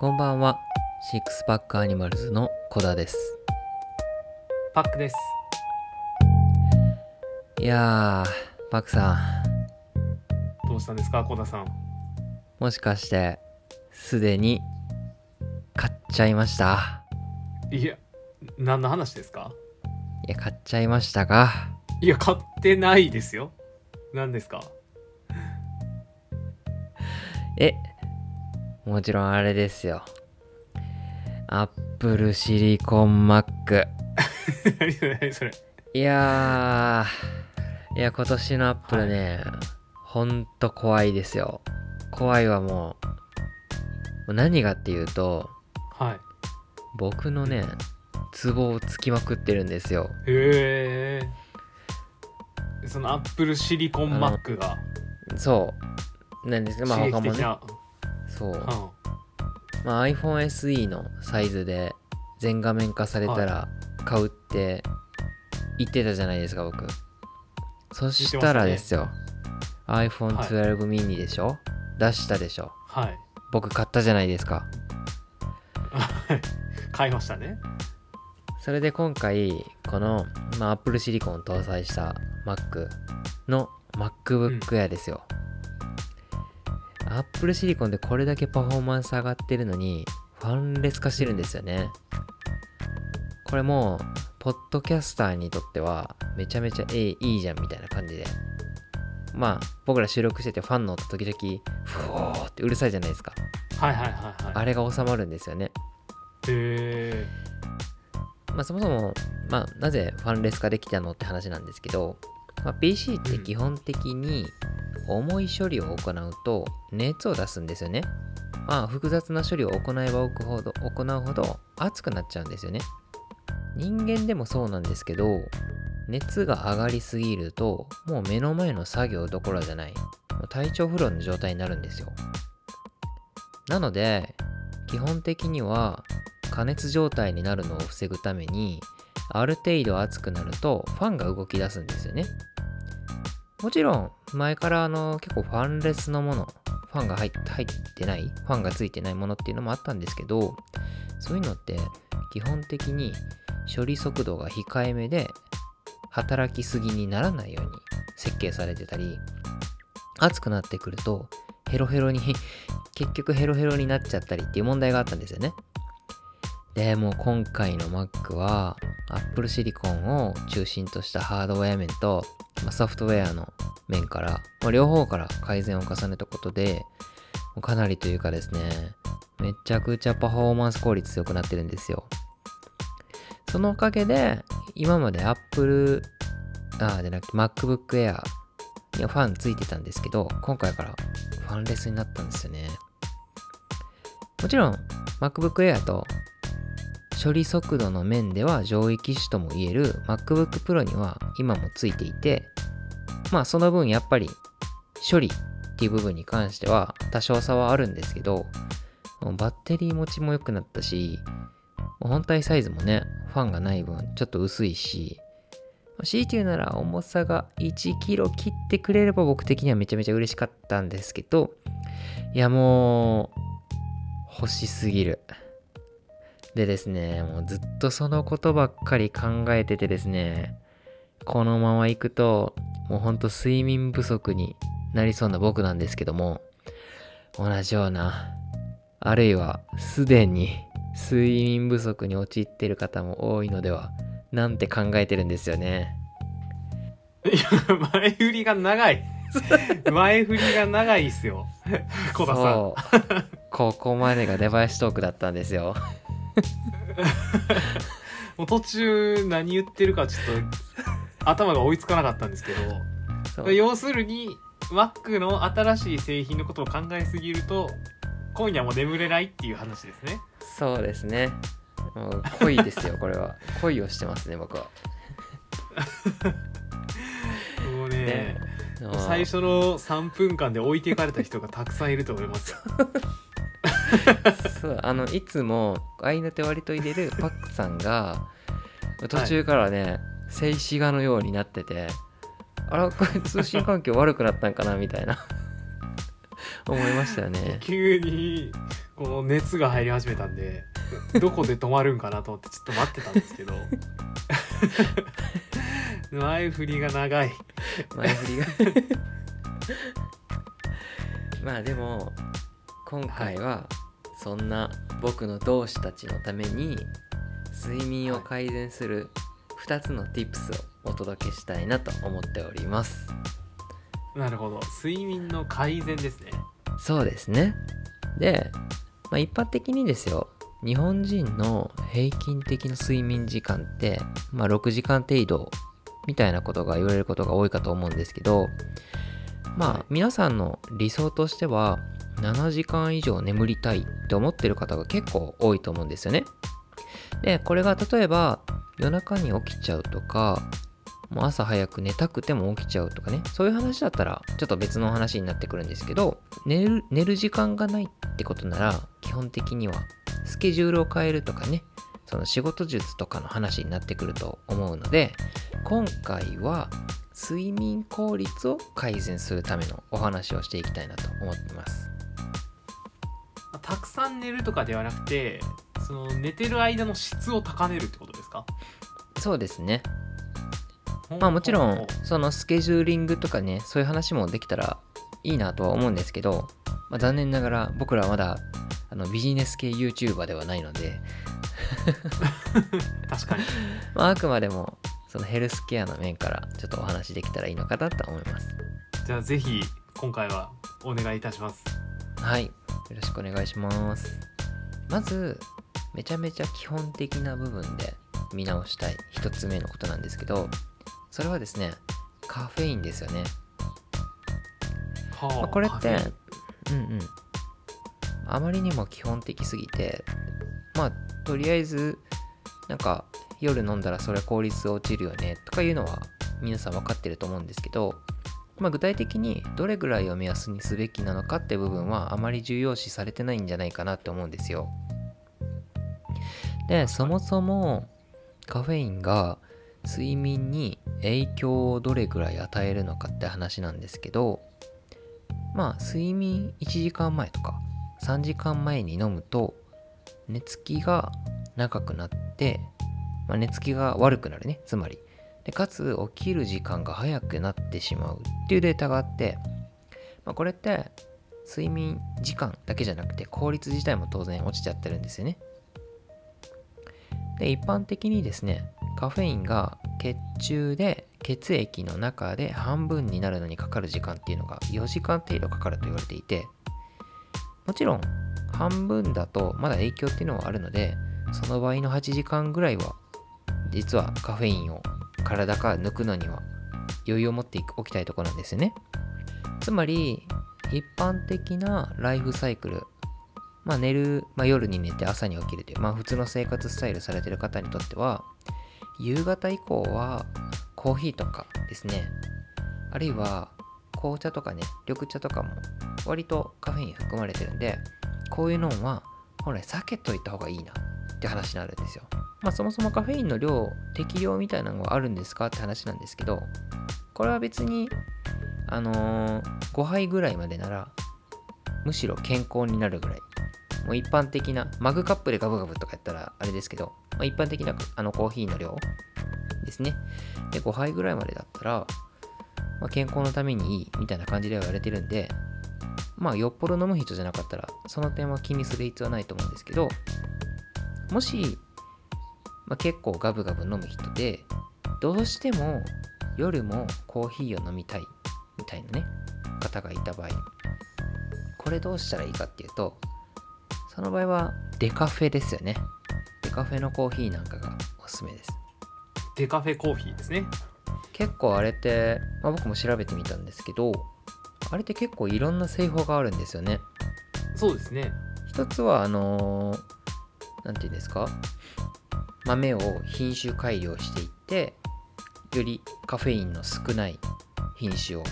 こんばんは。 Sixpack Animals のコダです。パックです。いやー、パックさん、どうしたんですか、コダさん。もしかして、すでに、買っちゃいました？いや、何の話ですか？いや、買っちゃいましたが、いや、買ってないですよ。何ですか？え、もちろんあれですよ。アップルシリコンマック。何それ何それいやー、いや、今年のアップルね、ほんと怖いですよ。怖いはもう、何がっていうと、はい。僕のね、ツボをつきまくってるんですよ。へえ。そのアップルシリコンマックがそう。なんですけど、まあ刺他もね、激的な。そう。うんまあ iPhone SE のサイズで全画面化されたら買うって言ってたじゃないですか、僕。そしたらですよ、iPhone 12 mini でしょ、出したでしょ？はい。僕買ったじゃないですか。買いましたね。それで今回、この、まあ、Apple Silicon を搭載した Mac の MacBook Air ですよ。Apple Silicon でこれだけパフォーマンス上がってるのに、ファンレス化してるんですよね。これもう、ポッドキャスターにとっては、めちゃめちゃええいいじゃんみたいな感じで。まあ、僕ら収録しててファンの音時々、ふおーってうるさいじゃないですか。はいはいはいはい。あれが収まるんですよね。へえ。まあ、そもそも、まあ、なぜファンレス化できたのって話なんですけど、まあ、PC って基本的に重い処理を行うと熱を出すんですよね。まあ、複雑な処理を行えば行くほど行うほど熱くなっちゃうんですよね。人間でもそうなんですけど、熱が上がりすぎると、もう目の前の作業どころじゃない、体調不良の状態になるんですよ。なので、基本的には加熱状態になるのを防ぐためにある程度熱くなるとファンが動き出すんですよねもちろん前からあの結構ファンレスのものファンが入ってないファンがついてないものっていうのもあったんですけどそういうのって基本的に処理速度が控えめで働きすぎにならないように設計されてたり熱くなってくるとヘロヘロに 結局ヘロヘロになっちゃったりっていう問題があったんですよね。でもう今回の Mac は Apple Silicon を中心としたハードウェア面と、ま、ソフトウェアの面から、ま両方から改善を重ねたことでかなりというかですねめちゃくちゃパフォーマンス効率良くなってるんですよ。そのおかげで今まで Apple あじゃなくて MacBook Air にはファンついてたんですけど今回からファンレスになったんですよね。もちろん MacBook Air と処理速度の面では上位機種ともいえる MacBook Pro には今もついていてまあその分やっぱり処理っていう部分に関しては多少差はあるんですけどバッテリー持ちも良くなったし本体サイズもねファンがない分ちょっと薄いし強いて言うなら重さが 1kg 切ってくれれば僕的にはめちゃめちゃ嬉しかったんですけどいやもう欲しすぎる。でですね、もうずっとそのことばっかり考えててですね、このまま行くと、もうほんと睡眠不足になりそうな僕なんですけども、同じような、あるいはすでに睡眠不足に陥っている方も多いのでは、なんて考えてるんですよね。いや、前振りが長い。前振りが長いっすよ。コダさん。そう。ここまでが出囃子トークだったんですよ。もう途中何言ってるかちょっと頭が追いつかなかったんですけど要するに Mac の新しい製品のことを考えすぎると今夜も眠れないっていう話ですねそうですね。もう恋ですよ、これは。恋をしてますね、僕は。もうねね最初の3分間で置いていかれた人がたくさんいると思いますよ そうあのいつも合いの手割と入れる パックさんが途中からね、静止画のようになっててあらこれ通信環境悪くなったんかなみたいな。思いましたよね。急にこう熱が入り始めたんでどこで止まるんかなと思ってちょっと待ってたんですけど。前振りが長い。前振りが。まあでも今回はそんな僕の同志たちのために睡眠を改善する2つの tips をお届けしたいなと思っております。なるほど。睡眠の改善ですね。そうですね。で、まあ、一般的にですよ日本人の平均的な睡眠時間って、まあ、6時間程度みたいなことが言われることが多いかと思うんですけどまあ皆さんの理想としては7時間以上眠りたいって思ってる方が結構多いと思うんですよね。でこれが例えば夜中に起きちゃうとかもう朝早く寝たくても起きちゃうとかね。そういう話だったらちょっと別の話になってくるんですけど寝る寝る時間がないってことなら基本的にはスケジュールを変えるとかね。その仕事術とかの話になってくると思うので今回は睡眠効率を改善するためのお話をしていきたいなと思ってます。たくさん寝るとかではなくてその寝てる間の質を高めるってことですか？そうですね。まあもちろんそのスケジューリングとかねそういう話もできたらいいなとは思うんですけど、まあ、残念ながら僕らはまだあのビジネス系 YouTuber ではないので、確かに。まあ、あくまでもそのヘルスケアの面からちょっとお話できたらいいのかなと思います。じゃあぜひ今回はお願いいたします。はいよろしくお願いします。まずめちゃめちゃ基本的な部分で見直したい一つ目のことなんですけどそれはですねカフェインですよね。はあまあ、これってうんうん。あまりにも基本的すぎてまあとりあえずなんか夜飲んだらそれ効率落ちるよねとかいうのは皆さん分かってると思うんですけど、まあ、具体的にどれぐらいを目安にすべきなのかって部分はあまり重要視されてないんじゃないかなって思うんですよ。でそもそもカフェインが睡眠に影響をどれぐらい与えるのかって話なんですけどまあ睡眠1時間前とか3時間前に飲むと寝つきが長くなって、まあ、寝つきが悪くなるねつまり。でかつ起きる時間が早くなってしまうっていうデータがあって、まあ、これって睡眠時間だけじゃなくて効率自体も当然落ちちゃってるんですよね。で一般的にですねカフェインが血中で血液の中で半分になるのにかかる時間っていうのが4時間程度かかると言われていてもちろん半分だとまだ影響っていうのはあるのでその場合の8時間ぐらいは実はカフェインを体から抜くのには余裕を持っておきたいところなんですよね。つまり一般的なライフサイクルまあ寝る、まあ、夜に寝て朝に起きるというまあ普通の生活スタイルされてる方にとっては夕方以降はコーヒーとかですね。あるいは紅茶とかね緑茶とかも割とカフェイン含まれてるんでこういうのは本来避けといた方がいいな。っって話になるんですよ。まあそもそもカフェインの量適量みたいなのがあるんですか？って話なんですけどこれは別にあのー5杯ぐらいまでならむしろ健康になるぐらい。もう一般的なマグカップでガブガブとかやったらあれですけど、まあ、一般的なあのコーヒーの量ですね。で5杯ぐらいまでだったら、まあ、健康のためにいいみたいな感じでは言われてるんでまあよっぽど飲む人じゃなかったらその点は気にする必要はないと思うんですけどもし、まあ、結構ガブガブ飲む人でどうしても夜もコーヒーを飲みたいみたいなね方がいた場合これどうしたらいいかっていうとその場合はデカフェですよね。デカフェのコーヒーなんかがおすすめです。デカフェコーヒーですね。結構あれって、まあ、僕も調べてみたんですけどあれって結構いろんな製法があるんですよね。そうですね。一つはあのーなんていうんですか？豆を品種改良していってよりカフェインの少ない品種を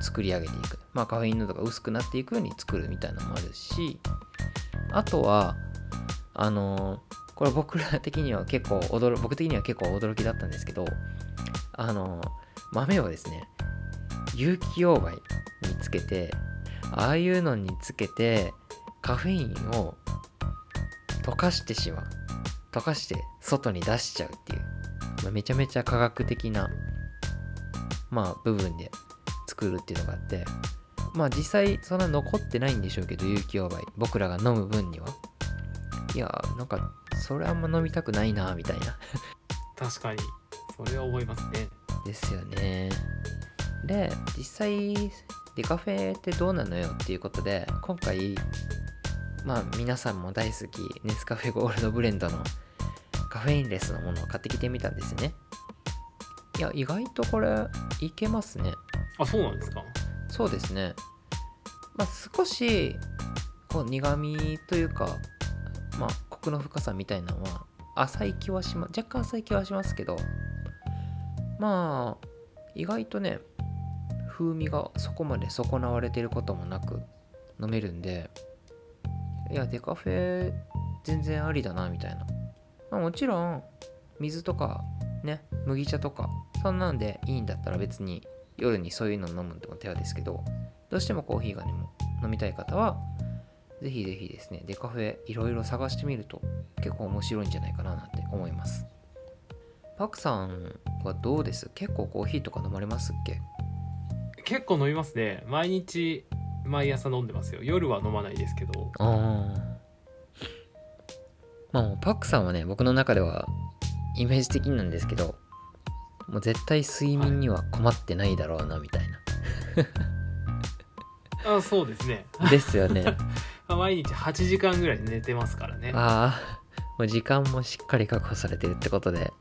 作り上げていく。まあカフェイン濃度が薄くなっていくように作るみたいなのもあるしあとはあのーこれ僕ら的には結構驚僕的には結構驚きだったんですけどあのー豆をですね有機溶媒につけてああいうのにつけてカフェインを溶かしてしまう。溶かして外に出しちゃうっていう、まあめちゃめちゃ科学的なまあ部分で作るっていうのがあって。まあ実際そんな残ってないんでしょうけど有機溶媒。僕らが飲む分には。いやなんかそれあんま飲みたくないなみたいな。確かに。それは思いますね。ですよね。で実際デカフェってどうなのよっていうことで今回まあ皆さんも大好きネスカフェゴールドブレンドのカフェインレスのものを買ってきてみたんですよね。いや意外とこれいけますね。あそうなんですか？そうですね。まあ少しこう苦味というかまあコクの深さみたいなのは浅い気はしま若干浅い気はしますけどまあ意外とね風味がそこまで損なわれてることもなく飲めるんでいやデカフェ全然ありだなみたいな、まあ、もちろん水とかね麦茶とかそんなんでいいんだったら別に夜にそういうの飲むのも手はですけどどうしてもコーヒーがね飲みたい方はぜひぜひですねデカフェいろいろ探してみると結構面白いんじゃないかななんて思います。パクさんはどうです？結構コーヒーとか飲まれますっけ？結構飲みますね。毎日毎朝飲んでますよ。夜は飲まないですけど。ああまあパクさんはね僕の中ではイメージ的になんですけどもう絶対睡眠には困ってないだろうなみたいな、あそうですね。ですよね。まあ毎日8時間ぐらい寝てますからね。ああもう時間もしっかり確保されてるってことで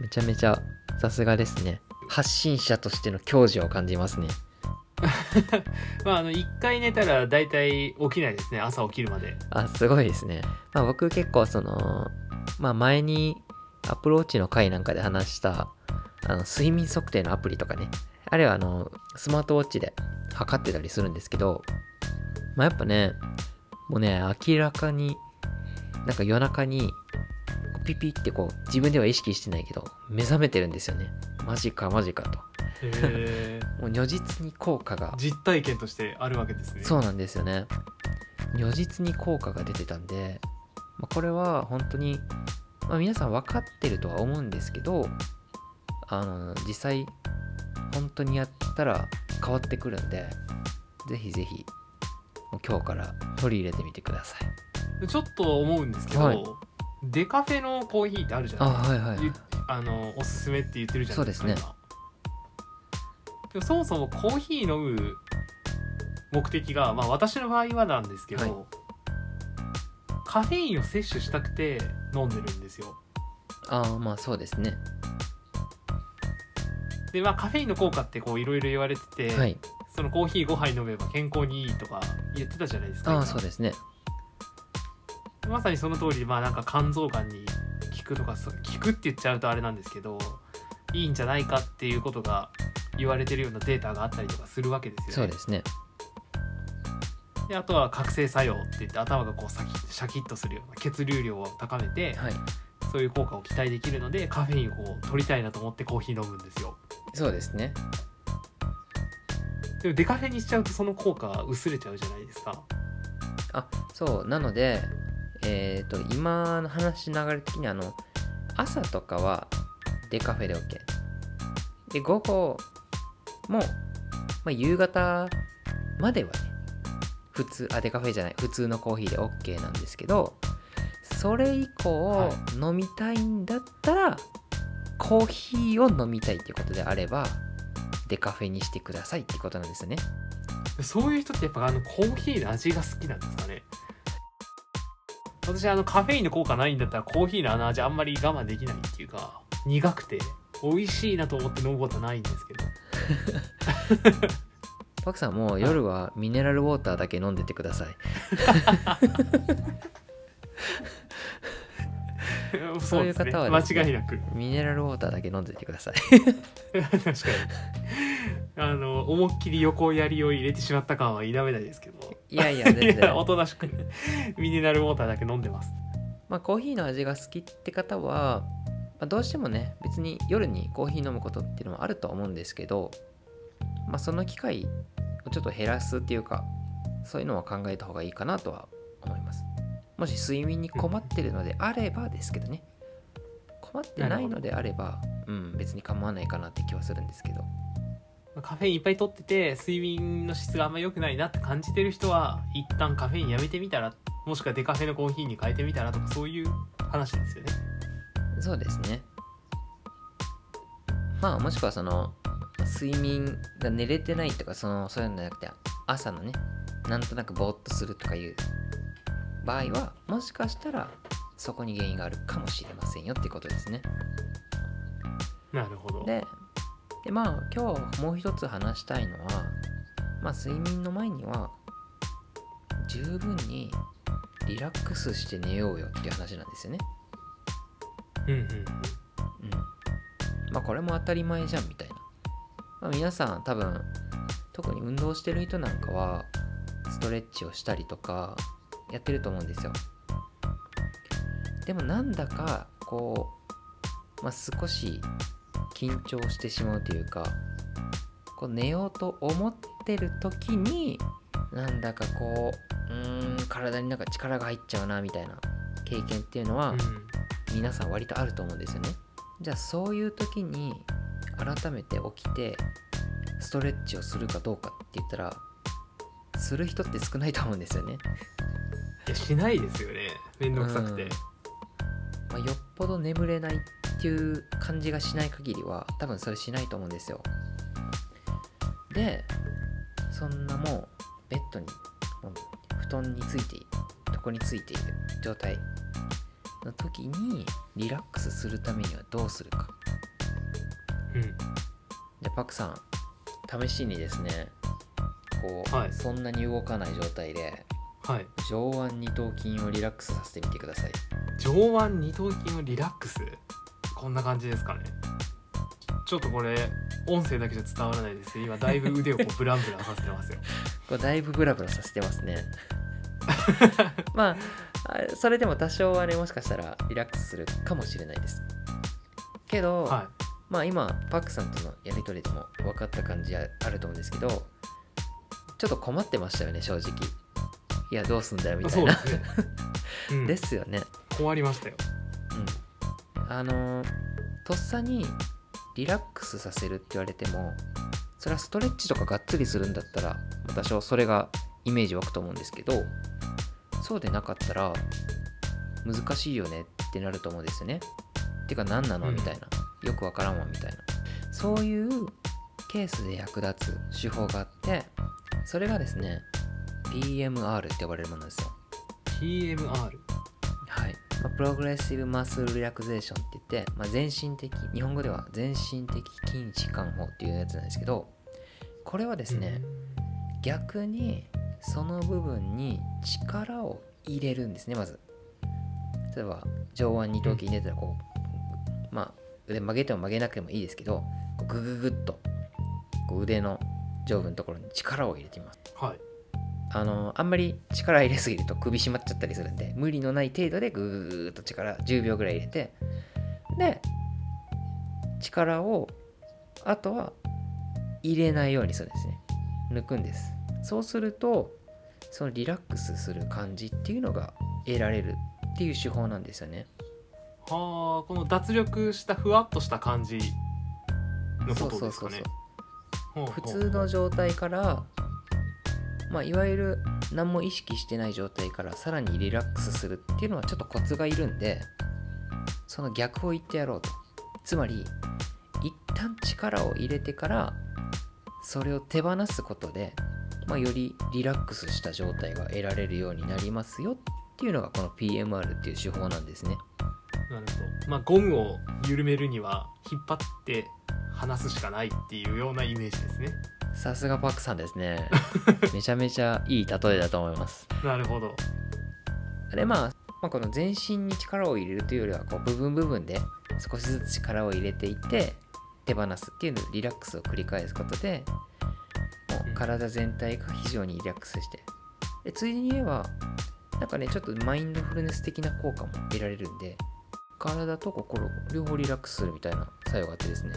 めちゃめちゃさすがですね。発信者としての矜持を感じますね まああの1回寝たら大体起きないですね。朝起きるまで。あすごいですね、まあ、僕結構そのまあ前にアプローチの回なんかで話したあの睡眠測定のアプリとかね。あるいはあのスマートウォッチで測ってたりするんですけどまあやっぱねもうね明らかになんか夜中にピピってこう自分では意識してないけど目覚めてるんですよね。マジかマジかと。もう如実に効果が。実体験としてあるわけですね。そうなんですよね。如実に効果が出てたんで、まあ、これは本当に、まあ、皆さん分かってるとは思うんですけどあの実際本当にやったら変わってくるんでぜひぜひもう今日から取り入れてみてください。ちょっと思うんですけど、はい。デカフェのコーヒーってあるじゃあないはいはいはい。ゆあのおすすめって言ってるじゃないですかそうです今でもそもそもコーヒー飲む目的が、まあ、私の場合はなんですけど、はい。カフェインを摂取したくて飲んでるんですよ。ああまあそうですね。でまあカフェインの効果ってこういろいろ言われてて、はい。そのコーヒー5杯飲めば健康にいいとか言ってたじゃないですかああ今。そうですね。まさにその通りまあなんか肝臓がんに効くとか効くって言っちゃうとあれなんですけどいいんじゃないかっていうことが言われてるようなデータがあったりとかするわけですよね。そうですねであとは覚醒作用って言って頭がこうシャキシャキッとするような血流量を高めてはいそういう効果を期待できるのでカフェインをこう取りたいなと思ってコーヒー飲むんですよ。そうですねでもデカフェにしちゃうとその効果が薄れちゃうじゃないですか。あそうなのでえっ、と今の話流れ的にあの朝とかはデカフェで OK で午後も、まあ、夕方まではね普通あデカフェじゃない普通のコーヒーで OK なんですけどそれ以降、は飲みたいんだったらコーヒーを飲みたいってことであればデカフェにしてくださいってことなんですよね。そういう人ってやっぱあのコーヒーの味が好きなんですかね。私あのカフェインの効果ないんだったらコーヒーのあの味あんまり我慢できないっていうか苦くて美味しいなと思って飲むことはないんですけど。パクさんもう夜はミネラルウォーターだけ飲んでてください。そういう方はですね間違いなく。ミネラルウォーターだけ飲んでてください。確かに。あの思いっきり横やりを入れてしまった感は否めないですけど。いやいや全いやお然となしくミネラルウォーターだけ飲んでます。まあコーヒーの味が好きって方は、まあ、どうしてもね別に夜にコーヒー飲むことっていうのはあると思うんですけどまあその機会をちょっと減らすっていうかそういうのは考えた方がいいかなとは思います。もし睡眠に困ってるのであればですけどね。困ってないのであればうん別に構わないかなって気はするんですけど。カフェインいっぱい取ってて睡眠の質があんま良くないなって感じてる人は一旦カフェインやめてみたらもしくはデカフェのコーヒーに変えてみたらとかそういう話なんですよね。そうですね。まあもしくはその睡眠が寝れてないとかそのそういうのじゃなくて朝のねなんとなくぼーっとするとかいう場合はもしかしたらそこに原因があるかもしれませんよっていうことですね。なるほど。ででまあ今日もう一つ話したいのはまあ睡眠の前には十分にリラックスして寝ようよっていう話なんですよねうんうん。うん。まあこれも当たり前じゃんみたいな、まあ、皆さん多分特に運動してる人なんかはストレッチをしたりとかやってると思うんですよ。でもなんだかこう、まあ、少し緊張してしまうというかこう寝ようと思ってる時になんだかこううーん体になんか力が入っちゃうなみたいな経験っていうのは、うん皆さん割とあると思うんですよね。じゃあそういう時に改めて起きてストレッチをするかどうかって言ったらする人って少ないと思うんですよね、いやしないですよね。めんどくさくて、うん。まあ、よっぽど眠れないっていう感じがしない限りは多分それしないと思うんですよ。でそんなもうベッドに布団についている床についている状態の時にリラックスするためにはどうするか。うん。じゃあパクさん試しにですねこう、はい。そんなに動かない状態ではい。上腕二頭筋をリラックスさせてみてください。上腕二頭筋をリラックス？こんな感じですかね。ちょっとこれ音声だけじゃ伝わらないです。今だいぶ腕をこう ブランブランさせてますよ。これだいぶブラブラさせてますね。まああそれでも多少はねもしかしたらリラックスするかもしれないです。けど、はまあ今パクさんとのやり取りでも分かった感じああると思うんですけどちょっと困ってましたよね正直。いやどうすんだよみいたいな。ですね、うん、ですよね。困りましたよ。うん。あのーとっさにリラックスさせるって言われてもそれはストレッチとかがっつりするんだったらまあ多少それがイメージ湧くと思うんですけどそうでなかったら難しいよねってなると思うんですよね。てか何なの？うん。みたいな、よくわからんわみたいな。そういうケースで役立つ手法があってそれがですね PMR って呼ばれるものですよ。PMR はい、まあ、プログレッシブマッスルリラクゼーションって言って、まあ、全身的日本語では全身的筋弛緩法っていうやつなんですけどこれはですね、逆にその部分に力を入れるんですねまず。例えば上腕二頭筋入れたらこう、まあ腕曲げても曲げなくてもいいですけどグググッとこう腕の上部のところに力を入れてみます。はい。あのあんまり力入れすぎると首絞まっちゃったりするんで無理のない程度でグーッと力10秒ぐらい入れてで力をあとは入れないようにするんですね。抜くんですそうするとそのリラックスする感じっていうのが得られるっていう手法なんですよね。はあこの脱力したふわっとした感じのそことですかね。うそうそうそうほうほう。普通の状態からまあいわゆる何も意識してない状態からさらにリラックスするっていうのはちょっとコツがいるんでその逆を言ってやろうと。つまり一旦力を入れてからそれを手放すことで、まあ、よりリラックスした状態が得られるようになりますよっていうのがこの PMR っていう手法なんですね。なるほど。まあゴムを緩めるには引っ張って離すしかないっていうようなイメージですね。さすがパクさんですね。めちゃめちゃいい例えだと思います。なるほど。でまあ、まあ、この全身に力を入れるというよりはこう部分部分で少しずつ力を入れていって手放すっていうのリラックスを繰り返すことで体全体が非常にリラックスして。でついでに言えばなんかねちょっとマインドフルネス的な効果も得られるんで体と心両方リラックスするみたいな作用があってですね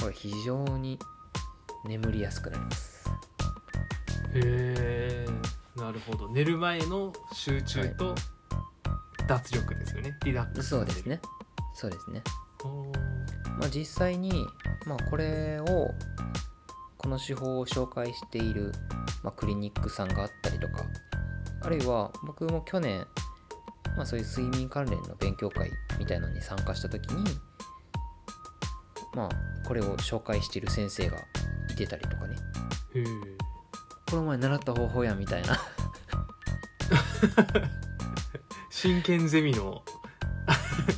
これ非常に眠りやすくなります。へえななるほど。寝る前の集中と脱力ですよね、リラックスそうですね。そうですね。まあ、実際に、まあ、これをこの手法を紹介している、まあ、クリニックさんがあったりとかあるいは僕も去年、まあ、そういう睡眠関連の勉強会みたいなのに参加した時にまあこれを紹介している先生がいてたりとかね。この前習った方法やみたいな。真剣ゼミの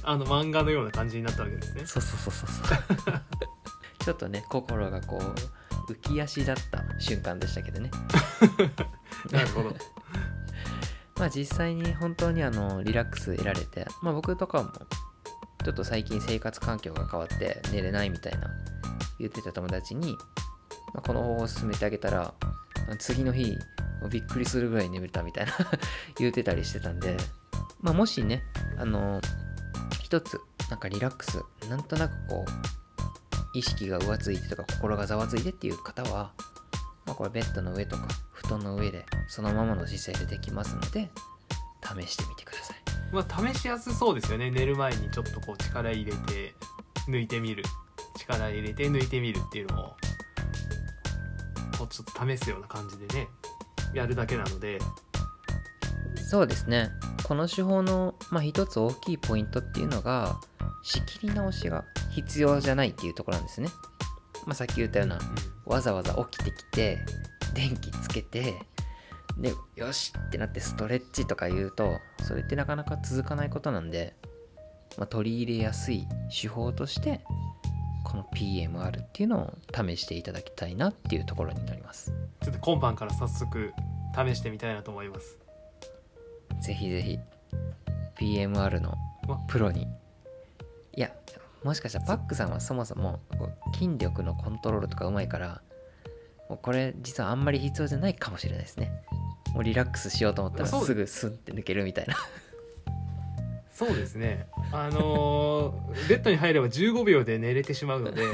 あの漫画のような感じになったわけですね。そうそうそうそうそう。ちょっとね心がこう浮き足だった瞬間でしたけどね。なるほど。まあ実際に本当にあのリラックス得られて、まあ僕とかもちょっと最近生活環境が変わって寝れないみたいな言ってた友達に、まあ、この方法を勧めてあげたら次の日びっくりするぐらい眠れたみたいな 言ってたりしてたんで、まあもしね、あの、一つなんかリラックス、なんとなくこう、意識が浮ついてとか心がざわついてっていう方は、まあこれベッドの上とか布団の上でそのままの姿勢でできますので、試してみてください。まあ試しやすそうですよね寝る前にちょっとこう力入れて抜いてみる力入れて抜いてみるっていうのをこうちょっと試すような感じでねやるだけなのでそうですね。この手法の、まあ、一つ大きいポイントっていうのが、仕切り直しが必要じゃないっていうところなんですね。まあ、さっき言ったような、わざわざ起きてきて、電気つけて、で、よしってなってストレッチとか言うと、それってなかなか続かないことなんで、まあ、取り入れやすい手法として、この PMR っていうのを試していただきたいなっていうところになります。ちょっと今晩から早速試してみたいなと思いますぜひぜひ PMR のわプロにいやもしかしたらパックさんはそもそもこう筋力のコントロールとかうまいからもうこれ実はあんまり必要じゃないかもしれないですね。もうリラックスしようと思ったらす。ぐスンって抜けるみたいな。そうですね。あのー ベッドに入れば15秒で寝れてしまうので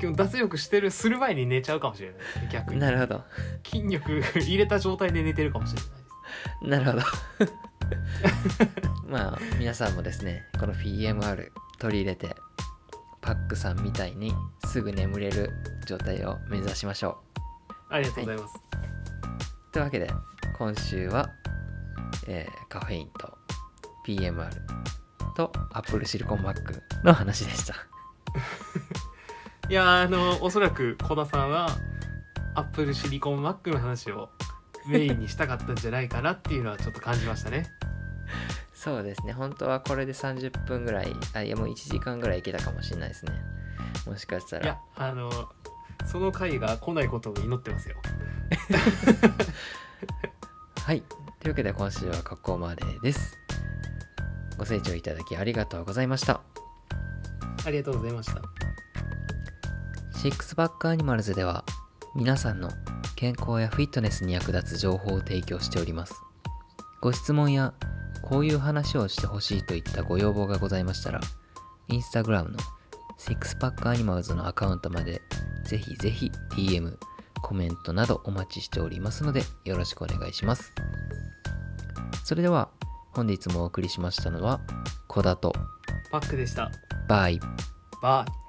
今日脱力してるする前に寝ちゃうかもしれない逆に。なるほど。筋力入れた状態で寝てるかもしれないなるほどまあ皆さんもですねこの PMR 取り入れてパックさんみたいにすぐ眠れる状態を目指しましょう。ありがとうございます、というわけで今週は、えーカフェインと PMR と Apple シリコンマックの話でした。いやーあのおそらく小田さんはアップルシリコンマックの話をメインにしたかったんじゃないかなっていうのはちょっと感じましたねそうですね。本当はこれで30分ぐらいあいやもう1時間ぐらいいけたかもしれないですね。もしかしたら。いやあのその回が来ないことを祈ってますよ。はい。というわけで今週はここまでです。ご清聴いただきありがとうございました。ありがとうございました。シックスバックアニマルズでは皆さんの健康やフィットネスに役立つ情報を提供しております。ご質問やこういう話をしてほしいといったご要望がございましたら、インスタグラムの Sixpack Animals のアカウントまでぜひぜひ DM、コメントなどお待ちしておりますのでよろしくお願いします。それでは本日もお送りしましたのは、コダとパックでしたバイ。バイ